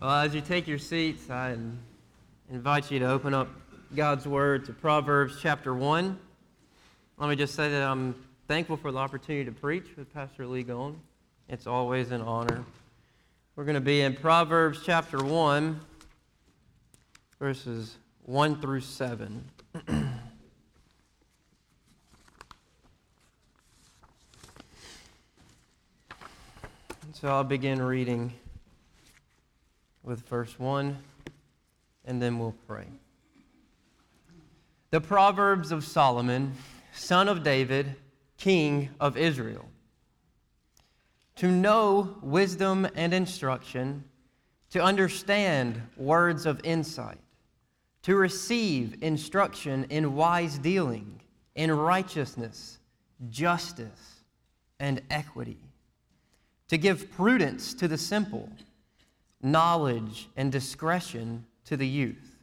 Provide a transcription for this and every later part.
Well, as you take your seats, I invite you to open up God's Word to Proverbs chapter 1. Let me just say that I'm thankful for the opportunity to preach with Pastor Lee Gone. It's always an honor. We're going to be in Proverbs chapter 1, verses 1 through 7. so I'll begin reading with verse 1, and then we'll pray. The Proverbs of Solomon, son of David, king of Israel. To know wisdom and instruction, to understand words of insight, to receive instruction in wise dealing, in righteousness, justice, and equity, to give prudence to the simple knowledge, and discretion to the youth.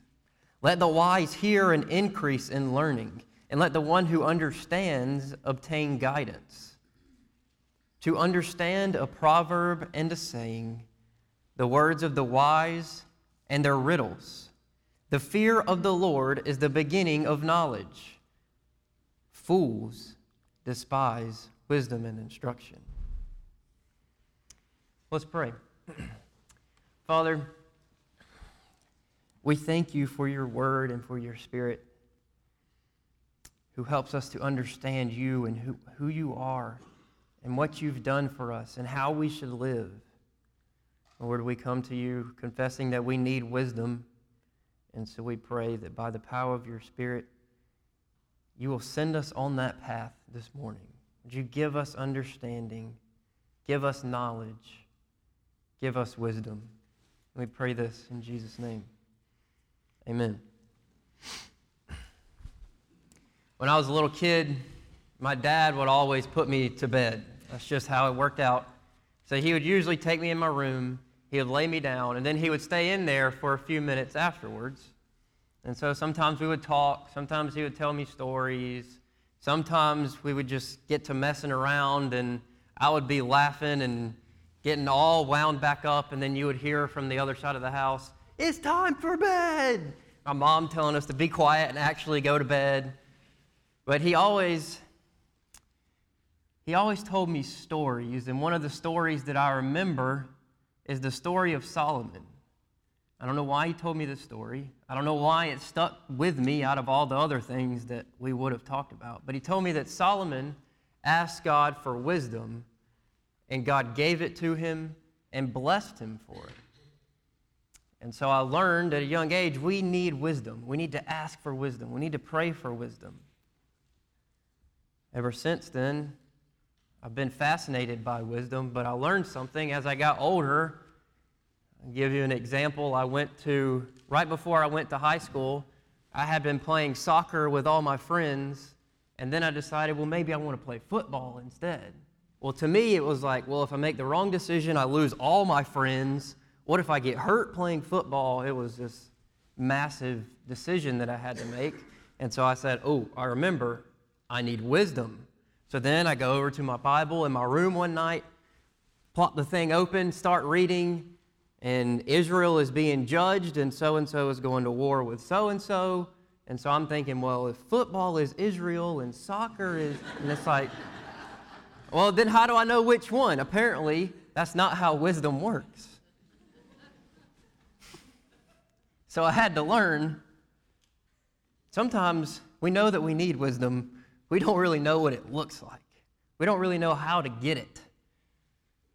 Let the wise hear and increase in learning, and let the one who understands obtain guidance. To understand a proverb and a saying, the words of the wise and their riddles. The fear of the Lord is the beginning of knowledge. Fools despise wisdom and instruction. Let's pray. Father, we thank you for your word and for your spirit who helps us to understand you and who, who you are and what you've done for us and how we should live. Lord, we come to you confessing that we need wisdom. And so we pray that by the power of your Spirit, you will send us on that path this morning. Would you give us understanding, give us knowledge, give us wisdom? We pray this in Jesus' name. Amen. When I was a little kid, my dad would always put me to bed. That's just how it worked out. So he would usually take me in my room, he would lay me down, and then he would stay in there for a few minutes afterwards. And so sometimes we would talk, sometimes he would tell me stories, sometimes we would just get to messing around, and I would be laughing and getting all wound back up, and then you would hear from the other side of the house, It's time for bed. My mom telling us to be quiet and actually go to bed. But he always, he always told me stories, and one of the stories that I remember is the story of Solomon. I don't know why he told me this story. I don't know why it stuck with me out of all the other things that we would have talked about. But he told me that Solomon asked God for wisdom and God gave it to him and blessed him for it. And so I learned at a young age we need wisdom. We need to ask for wisdom. We need to pray for wisdom. Ever since then, I've been fascinated by wisdom, but I learned something as I got older. I'll give you an example. I went to, right before I went to high school, I had been playing soccer with all my friends, and then I decided, well, maybe I want to play football instead. Well, to me, it was like, well, if I make the wrong decision, I lose all my friends. What if I get hurt playing football? It was this massive decision that I had to make. And so I said, oh, I remember, I need wisdom. So then I go over to my Bible in my room one night, plop the thing open, start reading, and Israel is being judged, and so and so is going to war with so and so. And so I'm thinking, well, if football is Israel and soccer is, and it's like, well, then how do I know which one? Apparently, that's not how wisdom works. So I had to learn. Sometimes we know that we need wisdom, we don't really know what it looks like. We don't really know how to get it.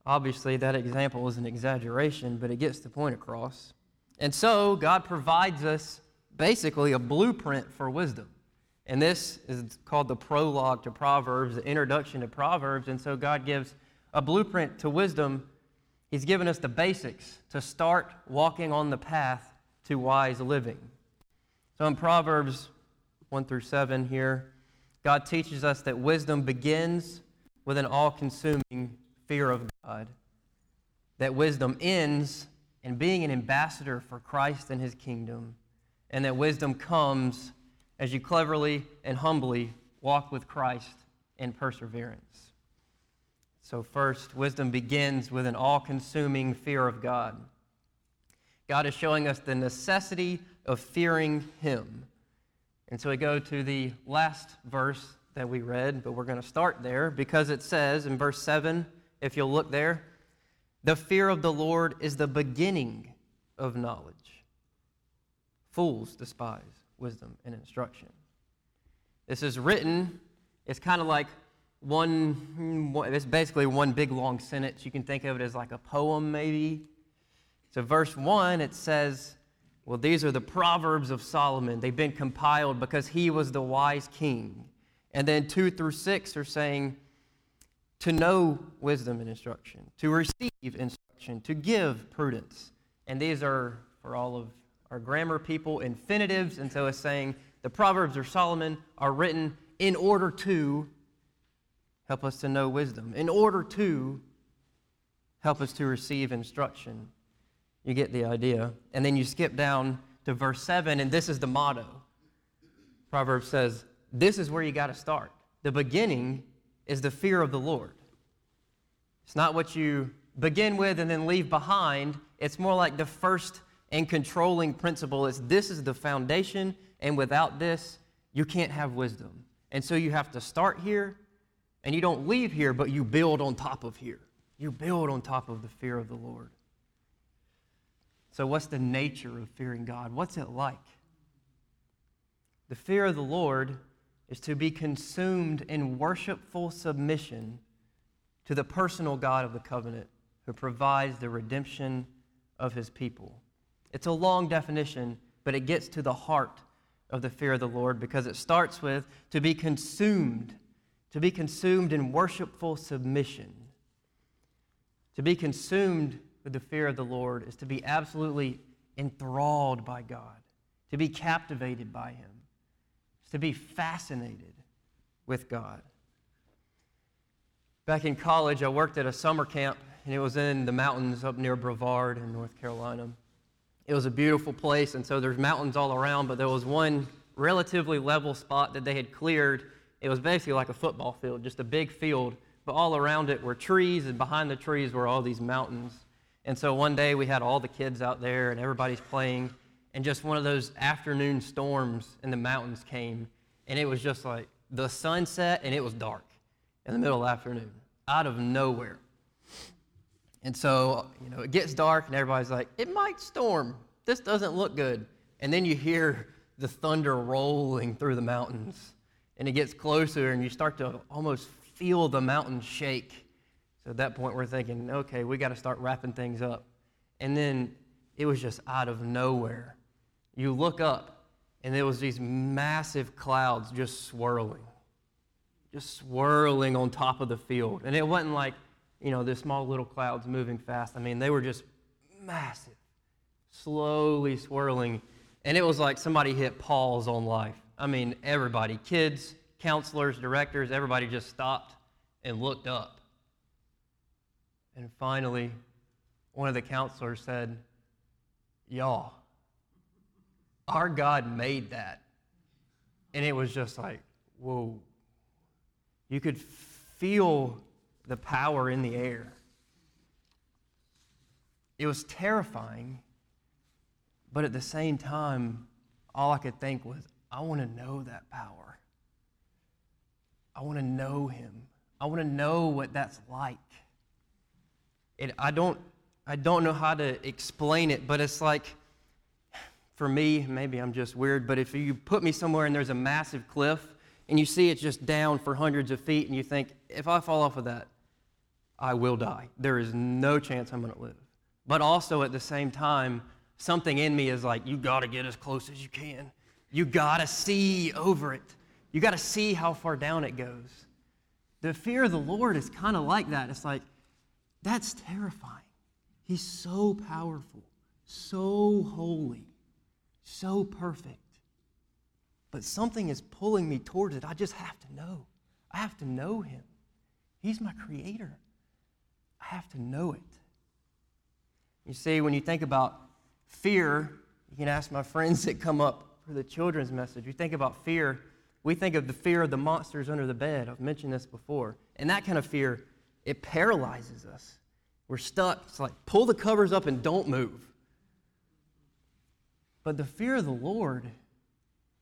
Obviously, that example is an exaggeration, but it gets the point across. And so, God provides us basically a blueprint for wisdom. And this is called the prologue to Proverbs, the introduction to Proverbs. And so God gives a blueprint to wisdom. He's given us the basics to start walking on the path to wise living. So in Proverbs 1 through 7 here, God teaches us that wisdom begins with an all consuming fear of God, that wisdom ends in being an ambassador for Christ and his kingdom, and that wisdom comes as you cleverly and humbly walk with Christ in perseverance. So, first, wisdom begins with an all consuming fear of God. God is showing us the necessity of fearing Him. And so we go to the last verse that we read, but we're going to start there because it says in verse 7, if you'll look there, the fear of the Lord is the beginning of knowledge. Fools despise wisdom and instruction. This is written, it's kind of like hmm, one, it's basically one big long sentence. You can think of it as like a poem, maybe. So, verse 1, it says, Well, these are the Proverbs of Solomon. They've been compiled because he was the wise king. And then 2 through 6 are saying, To know wisdom and instruction, to receive instruction, to give prudence. And these are, for all of our grammar people, infinitives. And so it's saying, the Proverbs of Solomon are written in order to help us to know wisdom, in order to help us to receive instruction. You get the idea. And then you skip down to verse 7, and this is the motto. Proverbs says, This is where you got to start. The beginning is the fear of the Lord. It's not what you begin with and then leave behind. It's more like the first and controlling principle is this is the foundation and without this, you can't have wisdom. And so you have to start here, and you don't leave here, but you build on top of here. You build on top of the fear of the Lord. So, what's the nature of fearing God? What's it like? The fear of the Lord is to be consumed in worshipful submission to the personal God of the covenant who provides the redemption of his people. It's a long definition, but it gets to the heart of the fear of the Lord because it starts with to be consumed, to be consumed in worshipful submission. To be consumed with the fear of the Lord is to be absolutely enthralled by God, to be captivated by Him, to be fascinated with God. Back in college, I worked at a summer camp, and it was in the mountains up near Brevard in North Carolina. It was a beautiful place, and so there's mountains all around, but there was one relatively level spot that they had cleared. It was basically like a football field, just a big field, but all around it were trees, and behind the trees were all these mountains. And so one day we had all the kids out there, and everybody's playing, and just one of those afternoon storms in the mountains came, and it was just like the sun set, and it was dark in the middle of the afternoon, out of nowhere. And so, you know, it gets dark and everybody's like, it might storm. This doesn't look good. And then you hear the thunder rolling through the mountains. And it gets closer and you start to almost feel the mountains shake. So at that point, we're thinking, okay, we got to start wrapping things up. And then it was just out of nowhere. You look up and there was these massive clouds just swirling, just swirling on top of the field. And it wasn't like, you know, the small little clouds moving fast. I mean, they were just massive, slowly swirling. And it was like somebody hit pause on life. I mean, everybody, kids, counselors, directors, everybody just stopped and looked up. And finally, one of the counselors said, Y'all, our God made that. And it was just like, whoa. You could feel the power in the air. It was terrifying, but at the same time, all I could think was, I want to know that power. I want to know him. I want to know what that's like. It, I, don't, I don't know how to explain it, but it's like, for me, maybe I'm just weird, but if you put me somewhere and there's a massive cliff and you see it's just down for hundreds of feet and you think, if I fall off of that, I will die. There is no chance I'm going to live. But also at the same time, something in me is like, you got to get as close as you can. You got to see over it. You got to see how far down it goes. The fear of the Lord is kind of like that. It's like, that's terrifying. He's so powerful, so holy, so perfect. But something is pulling me towards it. I just have to know. I have to know Him. He's my creator. I have to know it. You see, when you think about fear, you can ask my friends that come up for the children's message. You think about fear, we think of the fear of the monsters under the bed. I've mentioned this before. And that kind of fear, it paralyzes us. We're stuck. It's like pull the covers up and don't move. But the fear of the Lord,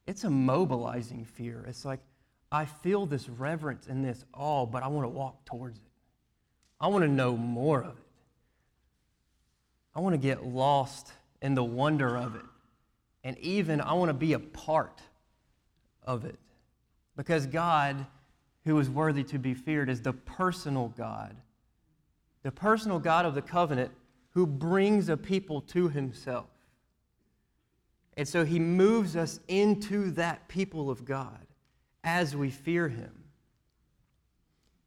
it's a mobilizing fear. It's like, I feel this reverence and this awe, but I want to walk towards it. I want to know more of it. I want to get lost in the wonder of it. And even I want to be a part of it. Because God, who is worthy to be feared, is the personal God, the personal God of the covenant who brings a people to himself. And so he moves us into that people of God as we fear him.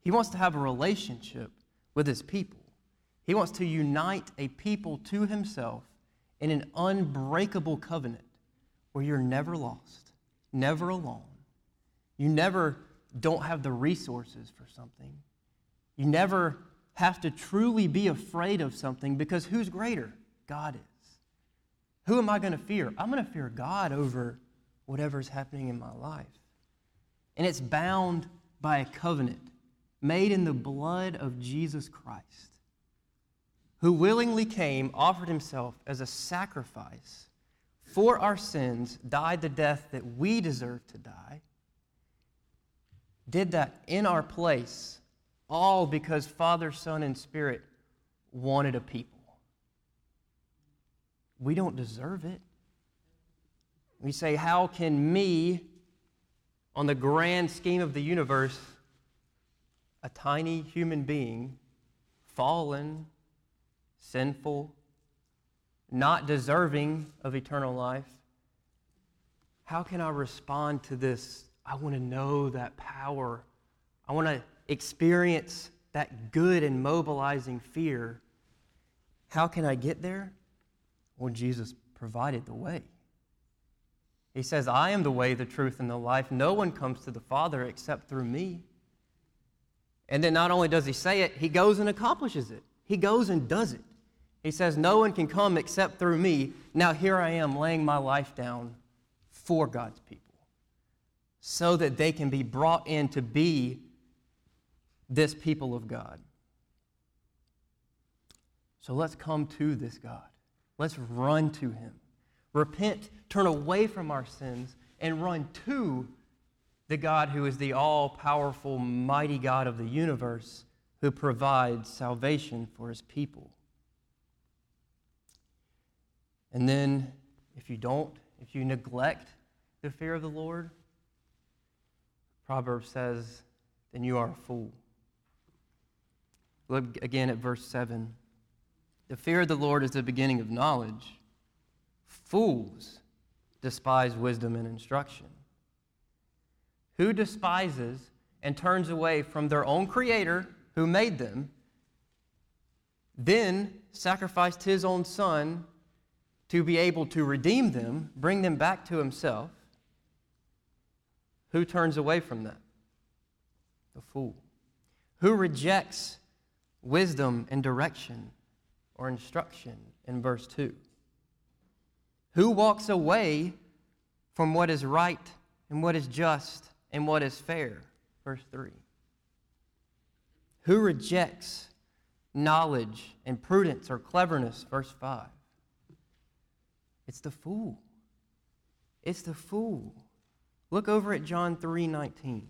He wants to have a relationship with his people. He wants to unite a people to himself in an unbreakable covenant where you're never lost, never alone. You never don't have the resources for something. You never have to truly be afraid of something because who's greater? God is. Who am I going to fear? I'm going to fear God over whatever's happening in my life. And it's bound by a covenant made in the blood of Jesus Christ, who willingly came, offered himself as a sacrifice for our sins, died the death that we deserve to die, did that in our place, all because Father, Son, and Spirit wanted a people. We don't deserve it. We say, How can me, on the grand scheme of the universe, a tiny human being, fallen, sinful, not deserving of eternal life, how can I respond to this? I want to know that power. I want to experience that good and mobilizing fear. How can I get there? Well, Jesus provided the way. He says, I am the way, the truth, and the life. No one comes to the Father except through me. And then not only does he say it, he goes and accomplishes it. He goes and does it. He says, No one can come except through me. Now here I am laying my life down for God's people so that they can be brought in to be this people of God. So let's come to this God. Let's run to him. Repent, turn away from our sins, and run to the God who is the all powerful, mighty God of the universe who provides salvation for his people. And then, if you don't, if you neglect the fear of the Lord, Proverbs says, then you are a fool. Look again at verse 7. The fear of the Lord is the beginning of knowledge. Fools despise wisdom and instruction. Who despises and turns away from their own Creator who made them, then sacrificed his own Son to be able to redeem them, bring them back to himself? Who turns away from that? The fool. Who rejects wisdom and direction or instruction in verse 2? Who walks away from what is right and what is just and what is fair? Verse 3. Who rejects knowledge and prudence or cleverness? Verse 5. It's the fool. It's the fool. Look over at John 3 19.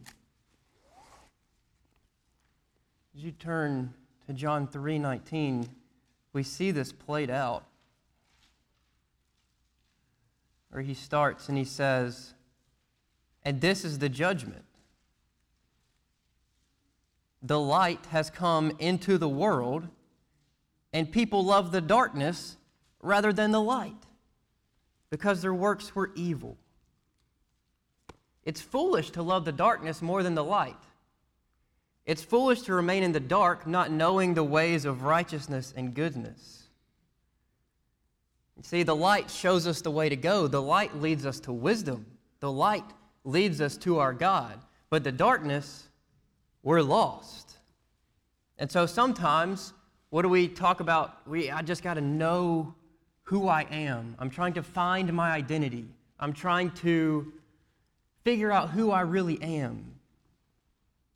As you turn to John 3 19, we see this played out. Where he starts and he says, And this is the judgment. The light has come into the world, and people love the darkness rather than the light because their works were evil. It's foolish to love the darkness more than the light. It's foolish to remain in the dark, not knowing the ways of righteousness and goodness. You see, the light shows us the way to go. The light leads us to wisdom. The light leads us to our God. But the darkness, we're lost. And so sometimes, what do we talk about? We, I just got to know who I am. I'm trying to find my identity. I'm trying to figure out who I really am.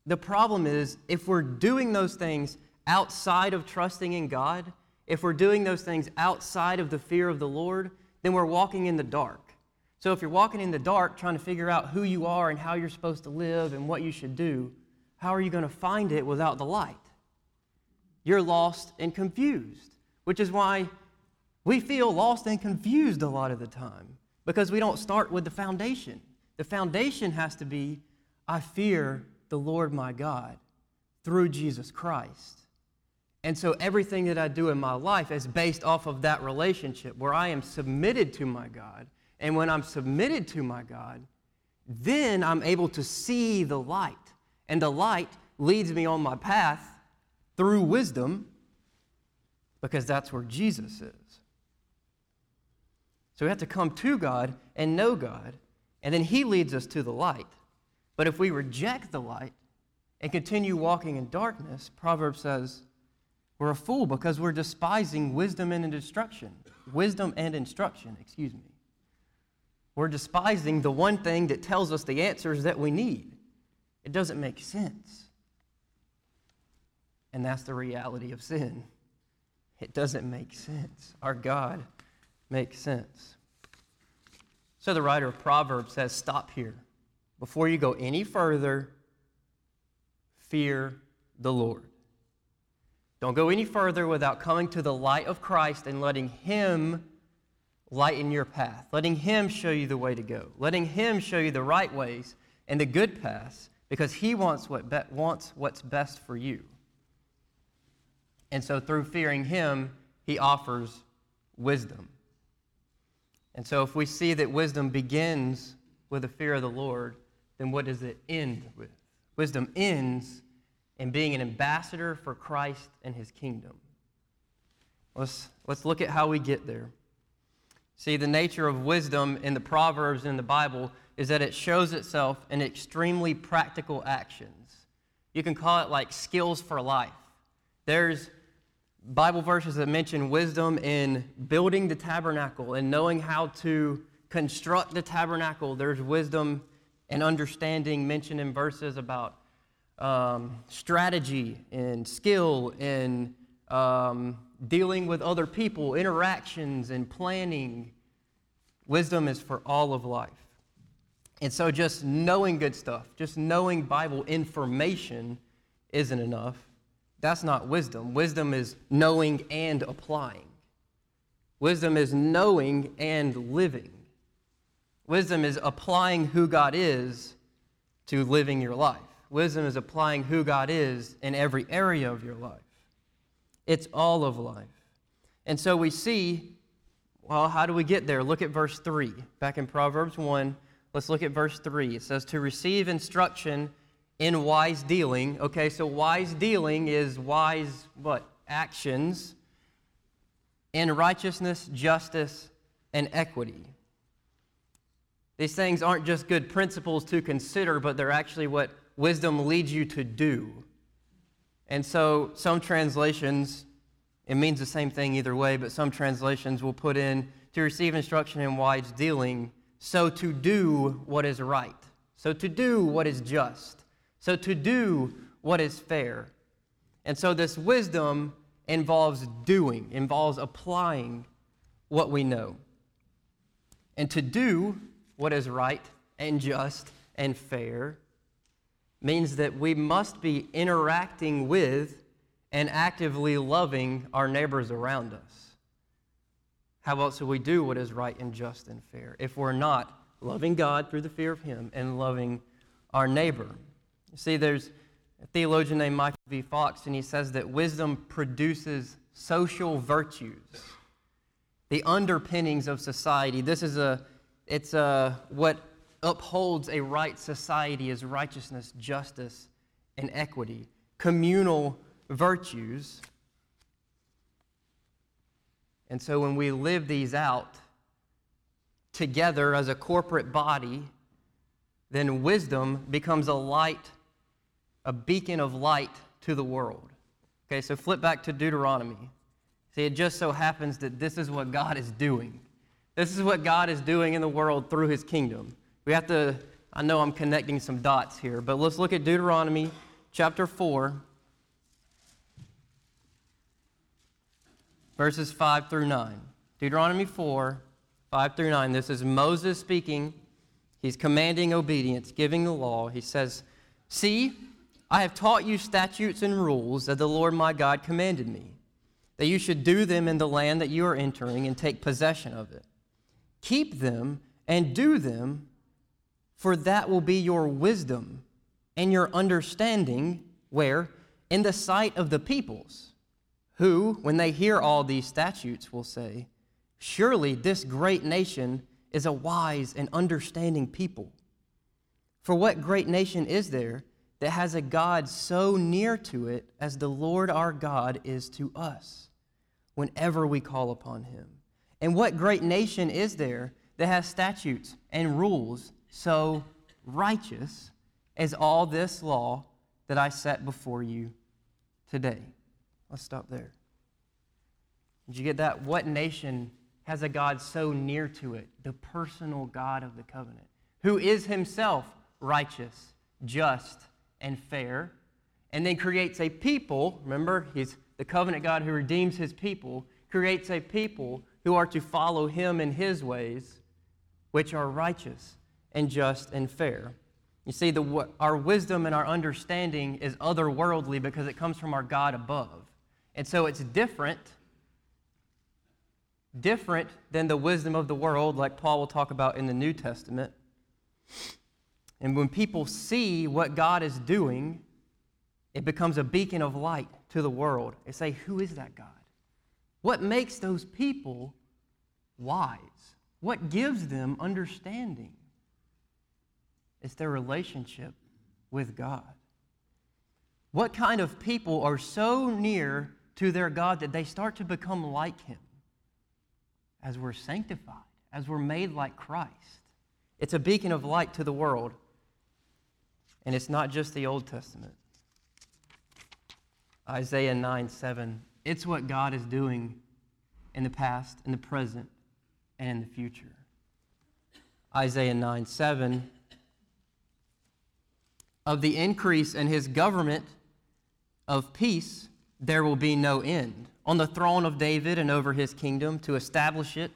The problem is, if we're doing those things outside of trusting in God, if we're doing those things outside of the fear of the Lord, then we're walking in the dark. So if you're walking in the dark trying to figure out who you are and how you're supposed to live and what you should do, how are you going to find it without the light? You're lost and confused, which is why we feel lost and confused a lot of the time because we don't start with the foundation. The foundation has to be I fear the Lord my God through Jesus Christ. And so everything that I do in my life is based off of that relationship where I am submitted to my God. And when I'm submitted to my God, then I'm able to see the light. And the light leads me on my path through wisdom because that's where Jesus is. So we have to come to God and know God, and then He leads us to the light. But if we reject the light and continue walking in darkness, Proverbs says, we're a fool because we're despising wisdom and instruction. Wisdom and instruction, excuse me. We're despising the one thing that tells us the answers that we need. It doesn't make sense. And that's the reality of sin. It doesn't make sense. Our God makes sense. So the writer of Proverbs says, Stop here. Before you go any further, fear the Lord. Don't go any further without coming to the light of Christ and letting Him lighten your path, letting Him show you the way to go, letting Him show you the right ways and the good paths because He wants, what be- wants what's best for you. And so, through fearing Him, He offers wisdom. And so, if we see that wisdom begins with the fear of the Lord, then what does it end with? Wisdom ends in being an ambassador for Christ and his kingdom. Let's, let's look at how we get there. See, the nature of wisdom in the Proverbs in the Bible is that it shows itself in extremely practical actions. You can call it like skills for life. There's Bible verses that mention wisdom in building the tabernacle and knowing how to construct the tabernacle. There's wisdom and understanding mentioned in verses about um, strategy and skill in um, dealing with other people, interactions and planning. Wisdom is for all of life. And so just knowing good stuff, just knowing Bible information isn't enough. That's not wisdom. Wisdom is knowing and applying. Wisdom is knowing and living. Wisdom is applying who God is to living your life. Wisdom is applying who God is in every area of your life. It's all of life. And so we see, well, how do we get there? Look at verse 3. Back in Proverbs 1, let's look at verse 3. It says, To receive instruction in wise dealing. Okay, so wise dealing is wise, what? Actions in righteousness, justice, and equity. These things aren't just good principles to consider, but they're actually what wisdom leads you to do. And so some translations, it means the same thing either way, but some translations will put in to receive instruction in wise dealing, so to do what is right, so to do what is just, so to do what is fair. And so this wisdom involves doing, involves applying what we know. And to do what is right and just and fair means that we must be interacting with and actively loving our neighbors around us. How else do we do what is right and just and fair if we're not loving God through the fear of Him and loving our neighbor? You see, there's a theologian named Michael V. Fox, and he says that wisdom produces social virtues, the underpinnings of society. This is a, it's a, what upholds a right society is righteousness, justice, and equity, communal virtues. And so when we live these out together as a corporate body, then wisdom becomes a light, a beacon of light to the world. Okay, so flip back to Deuteronomy. See, it just so happens that this is what God is doing. This is what God is doing in the world through his kingdom. We have to, I know I'm connecting some dots here, but let's look at Deuteronomy chapter 4, verses 5 through 9. Deuteronomy 4, 5 through 9. This is Moses speaking. He's commanding obedience, giving the law. He says, See, I have taught you statutes and rules that the Lord my God commanded me, that you should do them in the land that you are entering and take possession of it. Keep them and do them, for that will be your wisdom and your understanding, where? In the sight of the peoples, who, when they hear all these statutes, will say, Surely this great nation is a wise and understanding people. For what great nation is there that has a God so near to it as the Lord our God is to us whenever we call upon him? And what great nation is there that has statutes and rules so righteous as all this law that I set before you today? Let's stop there. Did you get that? What nation has a God so near to it, the personal God of the covenant, who is himself righteous, just, and fair, and then creates a people. Remember, he's the covenant God who redeems his people, creates a people who are to follow him in his ways, which are righteous and just and fair. You see, the, our wisdom and our understanding is otherworldly because it comes from our God above. And so it's different different than the wisdom of the world, like Paul will talk about in the New Testament. And when people see what God is doing, it becomes a beacon of light to the world. They say, Who is that God? What makes those people wise? What gives them understanding? It's their relationship with God. What kind of people are so near to their God that they start to become like Him? as we're sanctified, as we're made like Christ. It's a beacon of light to the world. And it's not just the Old Testament. Isaiah 9 7. It's what God is doing in the past, in the present, and in the future. Isaiah 9 7. Of the increase in his government of peace, there will be no end on the throne of David and over his kingdom to establish it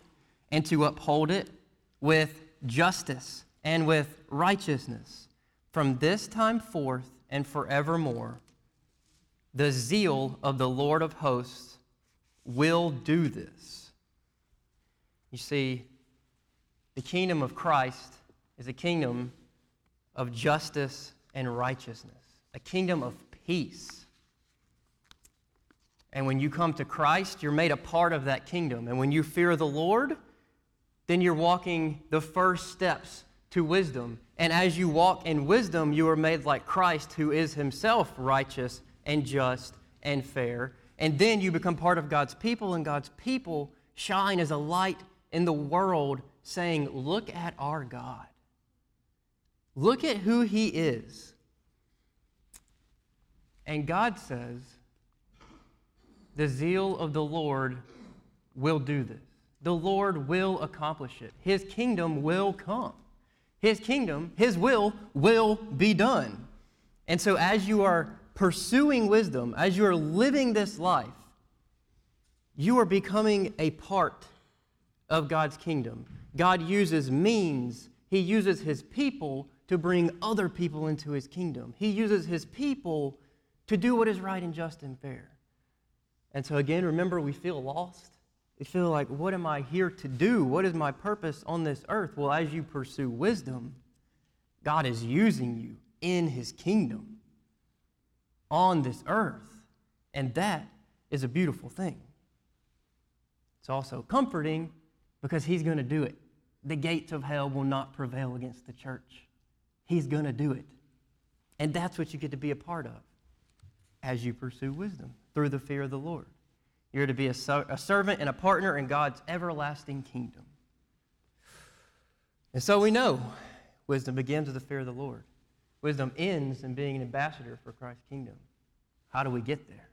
and to uphold it with justice and with righteousness from this time forth and forevermore. The zeal of the Lord of hosts will do this. You see, the kingdom of Christ is a kingdom of justice and righteousness, a kingdom of peace. And when you come to Christ, you're made a part of that kingdom. And when you fear the Lord, then you're walking the first steps to wisdom. And as you walk in wisdom, you are made like Christ, who is himself righteous and just and fair. And then you become part of God's people, and God's people shine as a light in the world, saying, Look at our God. Look at who he is. And God says, the zeal of the Lord will do this. The Lord will accomplish it. His kingdom will come. His kingdom, His will, will be done. And so, as you are pursuing wisdom, as you are living this life, you are becoming a part of God's kingdom. God uses means, He uses His people to bring other people into His kingdom. He uses His people to do what is right and just and fair. And so, again, remember, we feel lost. We feel like, what am I here to do? What is my purpose on this earth? Well, as you pursue wisdom, God is using you in his kingdom on this earth. And that is a beautiful thing. It's also comforting because he's going to do it. The gates of hell will not prevail against the church. He's going to do it. And that's what you get to be a part of as you pursue wisdom through the fear of the Lord. You're to be a, a servant and a partner in God's everlasting kingdom. And so we know wisdom begins with the fear of the Lord. Wisdom ends in being an ambassador for Christ's kingdom. How do we get there?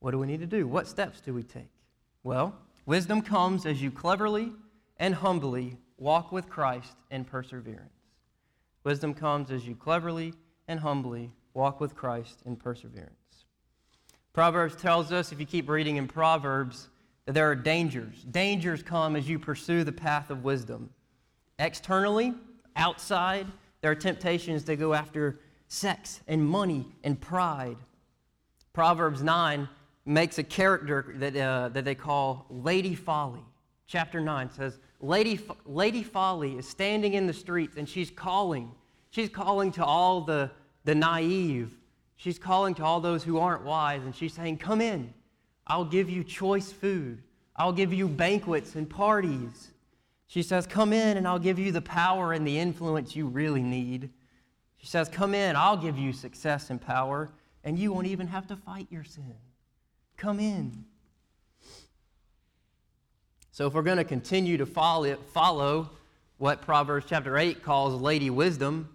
What do we need to do? What steps do we take? Well, wisdom comes as you cleverly and humbly walk with Christ in perseverance. Wisdom comes as you cleverly and humbly walk with Christ in perseverance. Proverbs tells us, if you keep reading in Proverbs, that there are dangers. Dangers come as you pursue the path of wisdom. Externally, outside, there are temptations to go after sex and money and pride. Proverbs 9 makes a character that, uh, that they call Lady Folly. Chapter 9 says, Lady, Lady Folly is standing in the streets and she's calling. She's calling to all the, the naive. She's calling to all those who aren't wise and she's saying, Come in. I'll give you choice food. I'll give you banquets and parties. She says, Come in and I'll give you the power and the influence you really need. She says, Come in, I'll give you success and power, and you won't even have to fight your sin. Come in. So, if we're going to continue to follow, follow what Proverbs chapter 8 calls Lady Wisdom,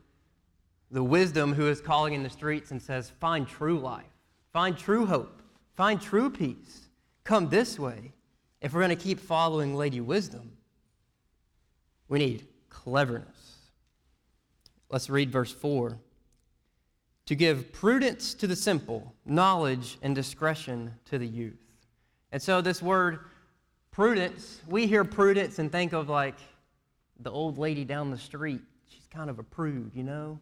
the wisdom who is calling in the streets and says, Find true life, find true hope, find true peace, come this way. If we're going to keep following Lady Wisdom, we need cleverness. Let's read verse 4. To give prudence to the simple, knowledge and discretion to the youth. And so, this word prudence, we hear prudence and think of like the old lady down the street. She's kind of a prude, you know?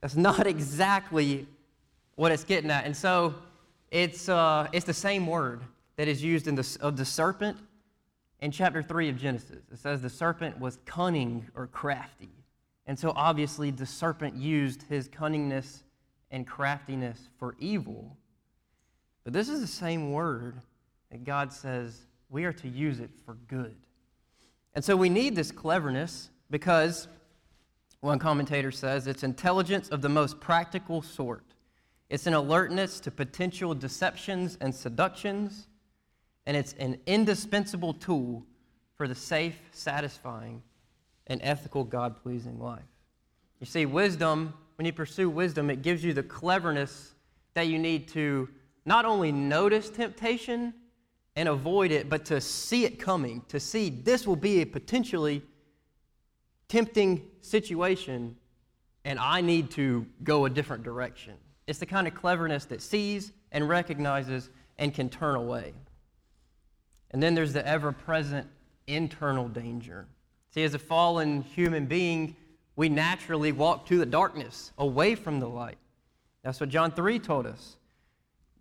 That's not exactly what it's getting at. And so, it's, uh, it's the same word that is used in the, of the serpent in chapter 3 of Genesis. It says the serpent was cunning or crafty. And so obviously the serpent used his cunningness and craftiness for evil. But this is the same word that God says we are to use it for good. And so we need this cleverness because one commentator says it's intelligence of the most practical sort. It's an alertness to potential deceptions and seductions and it's an indispensable tool for the safe, satisfying, and ethical, God pleasing life. You see, wisdom, when you pursue wisdom, it gives you the cleverness that you need to not only notice temptation and avoid it, but to see it coming, to see this will be a potentially tempting situation, and I need to go a different direction. It's the kind of cleverness that sees and recognizes and can turn away. And then there's the ever present internal danger. See, as a fallen human being, we naturally walk to the darkness, away from the light. That's what John 3 told us.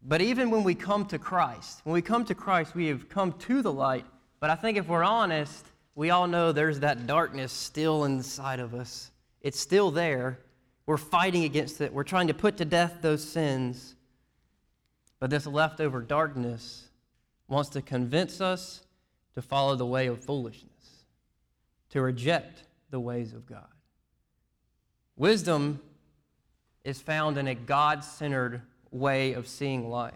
But even when we come to Christ, when we come to Christ, we have come to the light. But I think if we're honest, we all know there's that darkness still inside of us. It's still there. We're fighting against it. We're trying to put to death those sins. But this leftover darkness wants to convince us to follow the way of foolishness, to reject the ways of God. Wisdom is found in a God centered way of seeing life.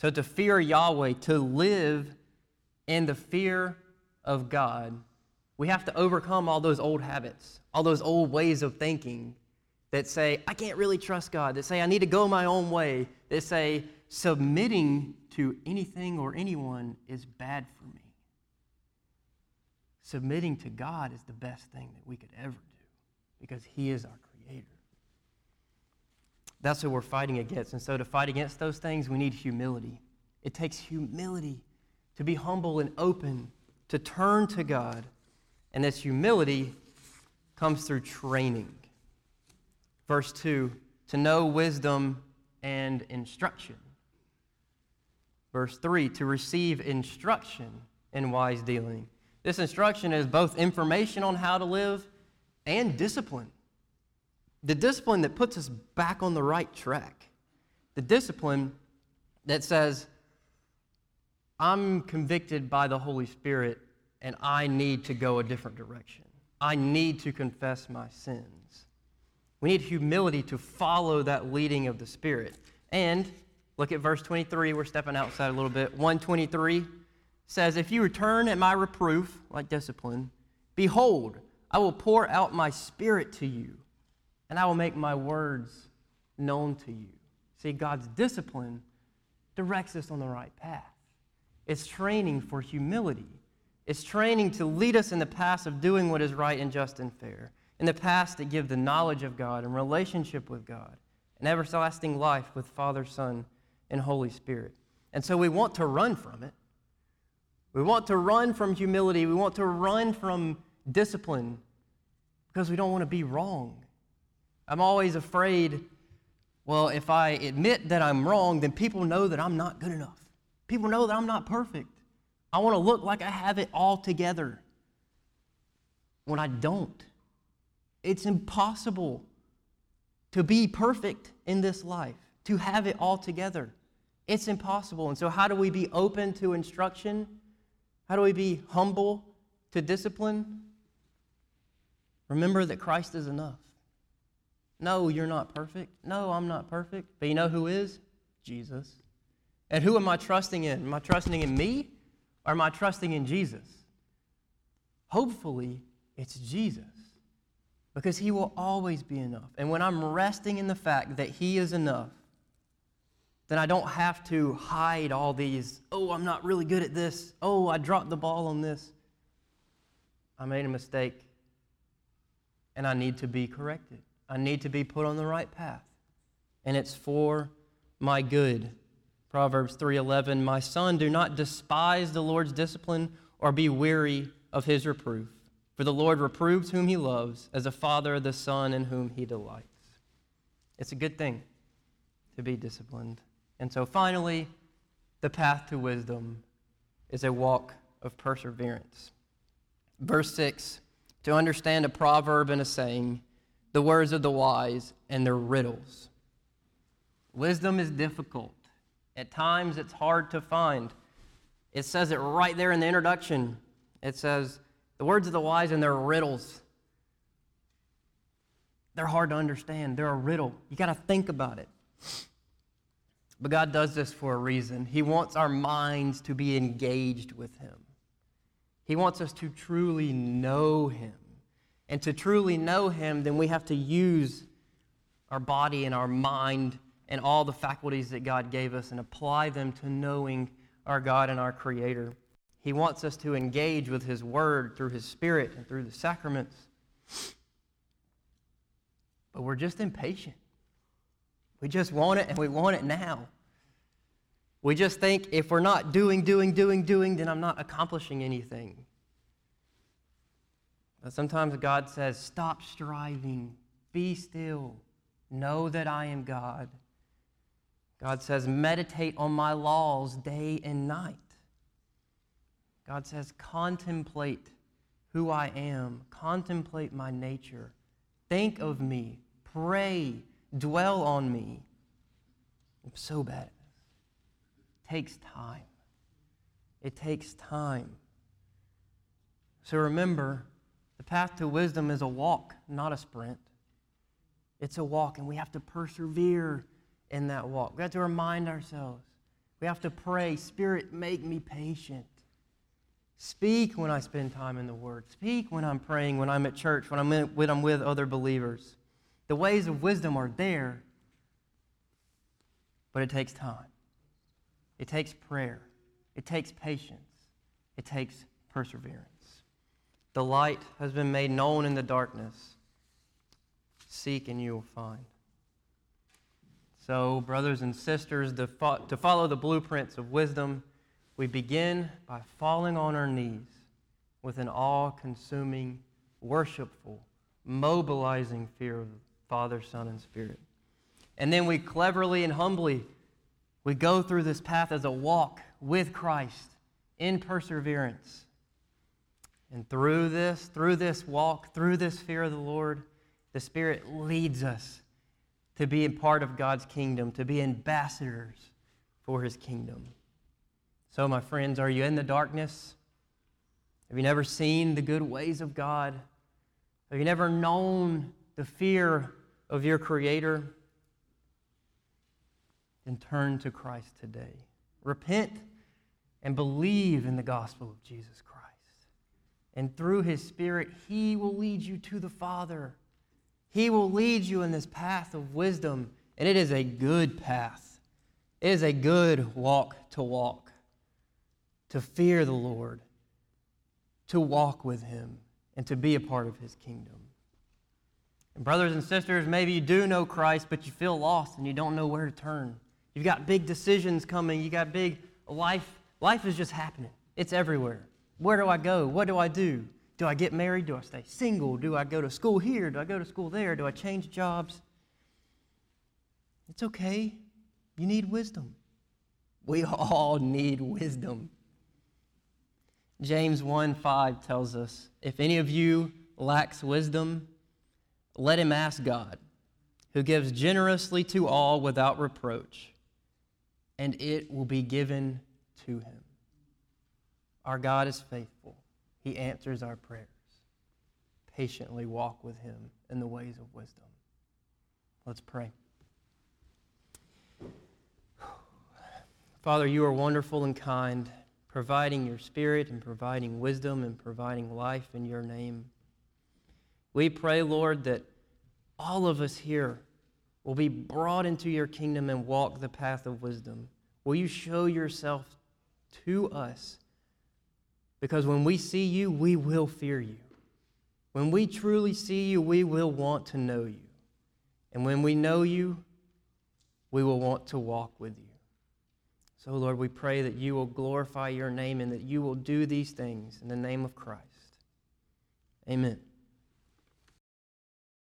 So, to fear Yahweh, to live in the fear of God, we have to overcome all those old habits, all those old ways of thinking that say, I can't really trust God, that say, I need to go my own way, that say, submitting to anything or anyone is bad for me. Submitting to God is the best thing that we could ever do because He is our. That's what we're fighting against. And so, to fight against those things, we need humility. It takes humility to be humble and open, to turn to God. And this humility comes through training. Verse 2 to know wisdom and instruction. Verse 3 to receive instruction in wise dealing. This instruction is both information on how to live and discipline. The discipline that puts us back on the right track. The discipline that says, I'm convicted by the Holy Spirit and I need to go a different direction. I need to confess my sins. We need humility to follow that leading of the Spirit. And Look at verse 23. We're stepping outside a little bit. 123 says, If you return at my reproof, like discipline, behold, I will pour out my spirit to you, and I will make my words known to you. See, God's discipline directs us on the right path. It's training for humility. It's training to lead us in the path of doing what is right and just and fair. In the past, to give the knowledge of God and relationship with God, and everlasting life with Father, Son, and Holy Spirit. And so we want to run from it. We want to run from humility. We want to run from discipline because we don't want to be wrong. I'm always afraid, well, if I admit that I'm wrong, then people know that I'm not good enough. People know that I'm not perfect. I want to look like I have it all together when I don't. It's impossible to be perfect in this life, to have it all together. It's impossible. And so, how do we be open to instruction? How do we be humble to discipline? Remember that Christ is enough. No, you're not perfect. No, I'm not perfect. But you know who is? Jesus. And who am I trusting in? Am I trusting in me or am I trusting in Jesus? Hopefully, it's Jesus because He will always be enough. And when I'm resting in the fact that He is enough, then I don't have to hide all these, oh, I'm not really good at this. Oh, I dropped the ball on this. I made a mistake and I need to be corrected. I need to be put on the right path. And it's for my good. Proverbs 3:11 My son do not despise the Lord's discipline or be weary of his reproof for the Lord reproves whom he loves as a father the son in whom he delights. It's a good thing to be disciplined. And so finally the path to wisdom is a walk of perseverance. Verse 6 To understand a proverb and a saying, the words of the wise and their riddles. Wisdom is difficult. At times, it's hard to find. It says it right there in the introduction. It says, the words of the wise and their riddles. They're hard to understand. They're a riddle. You got to think about it. But God does this for a reason. He wants our minds to be engaged with Him. He wants us to truly know Him. And to truly know Him, then we have to use our body and our mind and all the faculties that God gave us and apply them to knowing our God and our Creator. He wants us to engage with His Word through His Spirit and through the sacraments. But we're just impatient. We just want it and we want it now. We just think if we're not doing, doing, doing, doing, then I'm not accomplishing anything. But sometimes God says, Stop striving, be still, know that I am God. God says, Meditate on my laws day and night. God says, Contemplate who I am, contemplate my nature, think of me, pray, dwell on me. I'm so bad at this. It takes time. It takes time. So remember, the path to wisdom is a walk, not a sprint. It's a walk, and we have to persevere in that walk. We have to remind ourselves. We have to pray, Spirit, make me patient. Speak when I spend time in the Word. Speak when I'm praying, when I'm at church, when I'm, in, when I'm with other believers. The ways of wisdom are there, but it takes time. It takes prayer. It takes patience. It takes perseverance. The light has been made known in the darkness. Seek and you will find. So, brothers and sisters, to, fo- to follow the blueprints of wisdom, we begin by falling on our knees with an all consuming, worshipful, mobilizing fear of Father, Son, and Spirit. And then we cleverly and humbly we go through this path as a walk with Christ in perseverance and through this, through this walk, through this fear of the Lord, the Spirit leads us to be a part of God's kingdom, to be ambassadors for his kingdom. So, my friends, are you in the darkness? Have you never seen the good ways of God? Have you never known the fear of your Creator? Then turn to Christ today. Repent and believe in the gospel of Jesus Christ. And through his Spirit, he will lead you to the Father. He will lead you in this path of wisdom, and it is a good path. It is a good walk to walk, to fear the Lord, to walk with him, and to be a part of his kingdom. And brothers and sisters, maybe you do know Christ, but you feel lost and you don't know where to turn. You've got big decisions coming. You got big life. Life is just happening. It's everywhere. Where do I go? What do I do? Do I get married? Do I stay single? Do I go to school here? Do I go to school there? Do I change jobs? It's okay. You need wisdom. We all need wisdom. James 1 5 tells us if any of you lacks wisdom, let him ask God, who gives generously to all without reproach, and it will be given to him. Our God is faithful, he answers our prayers. Patiently walk with him in the ways of wisdom. Let's pray. Father, you are wonderful and kind, providing your spirit and providing wisdom and providing life in your name. We pray, Lord, that all of us here will be brought into your kingdom and walk the path of wisdom. Will you show yourself to us? Because when we see you, we will fear you. When we truly see you, we will want to know you. And when we know you, we will want to walk with you. So, Lord, we pray that you will glorify your name and that you will do these things in the name of Christ. Amen.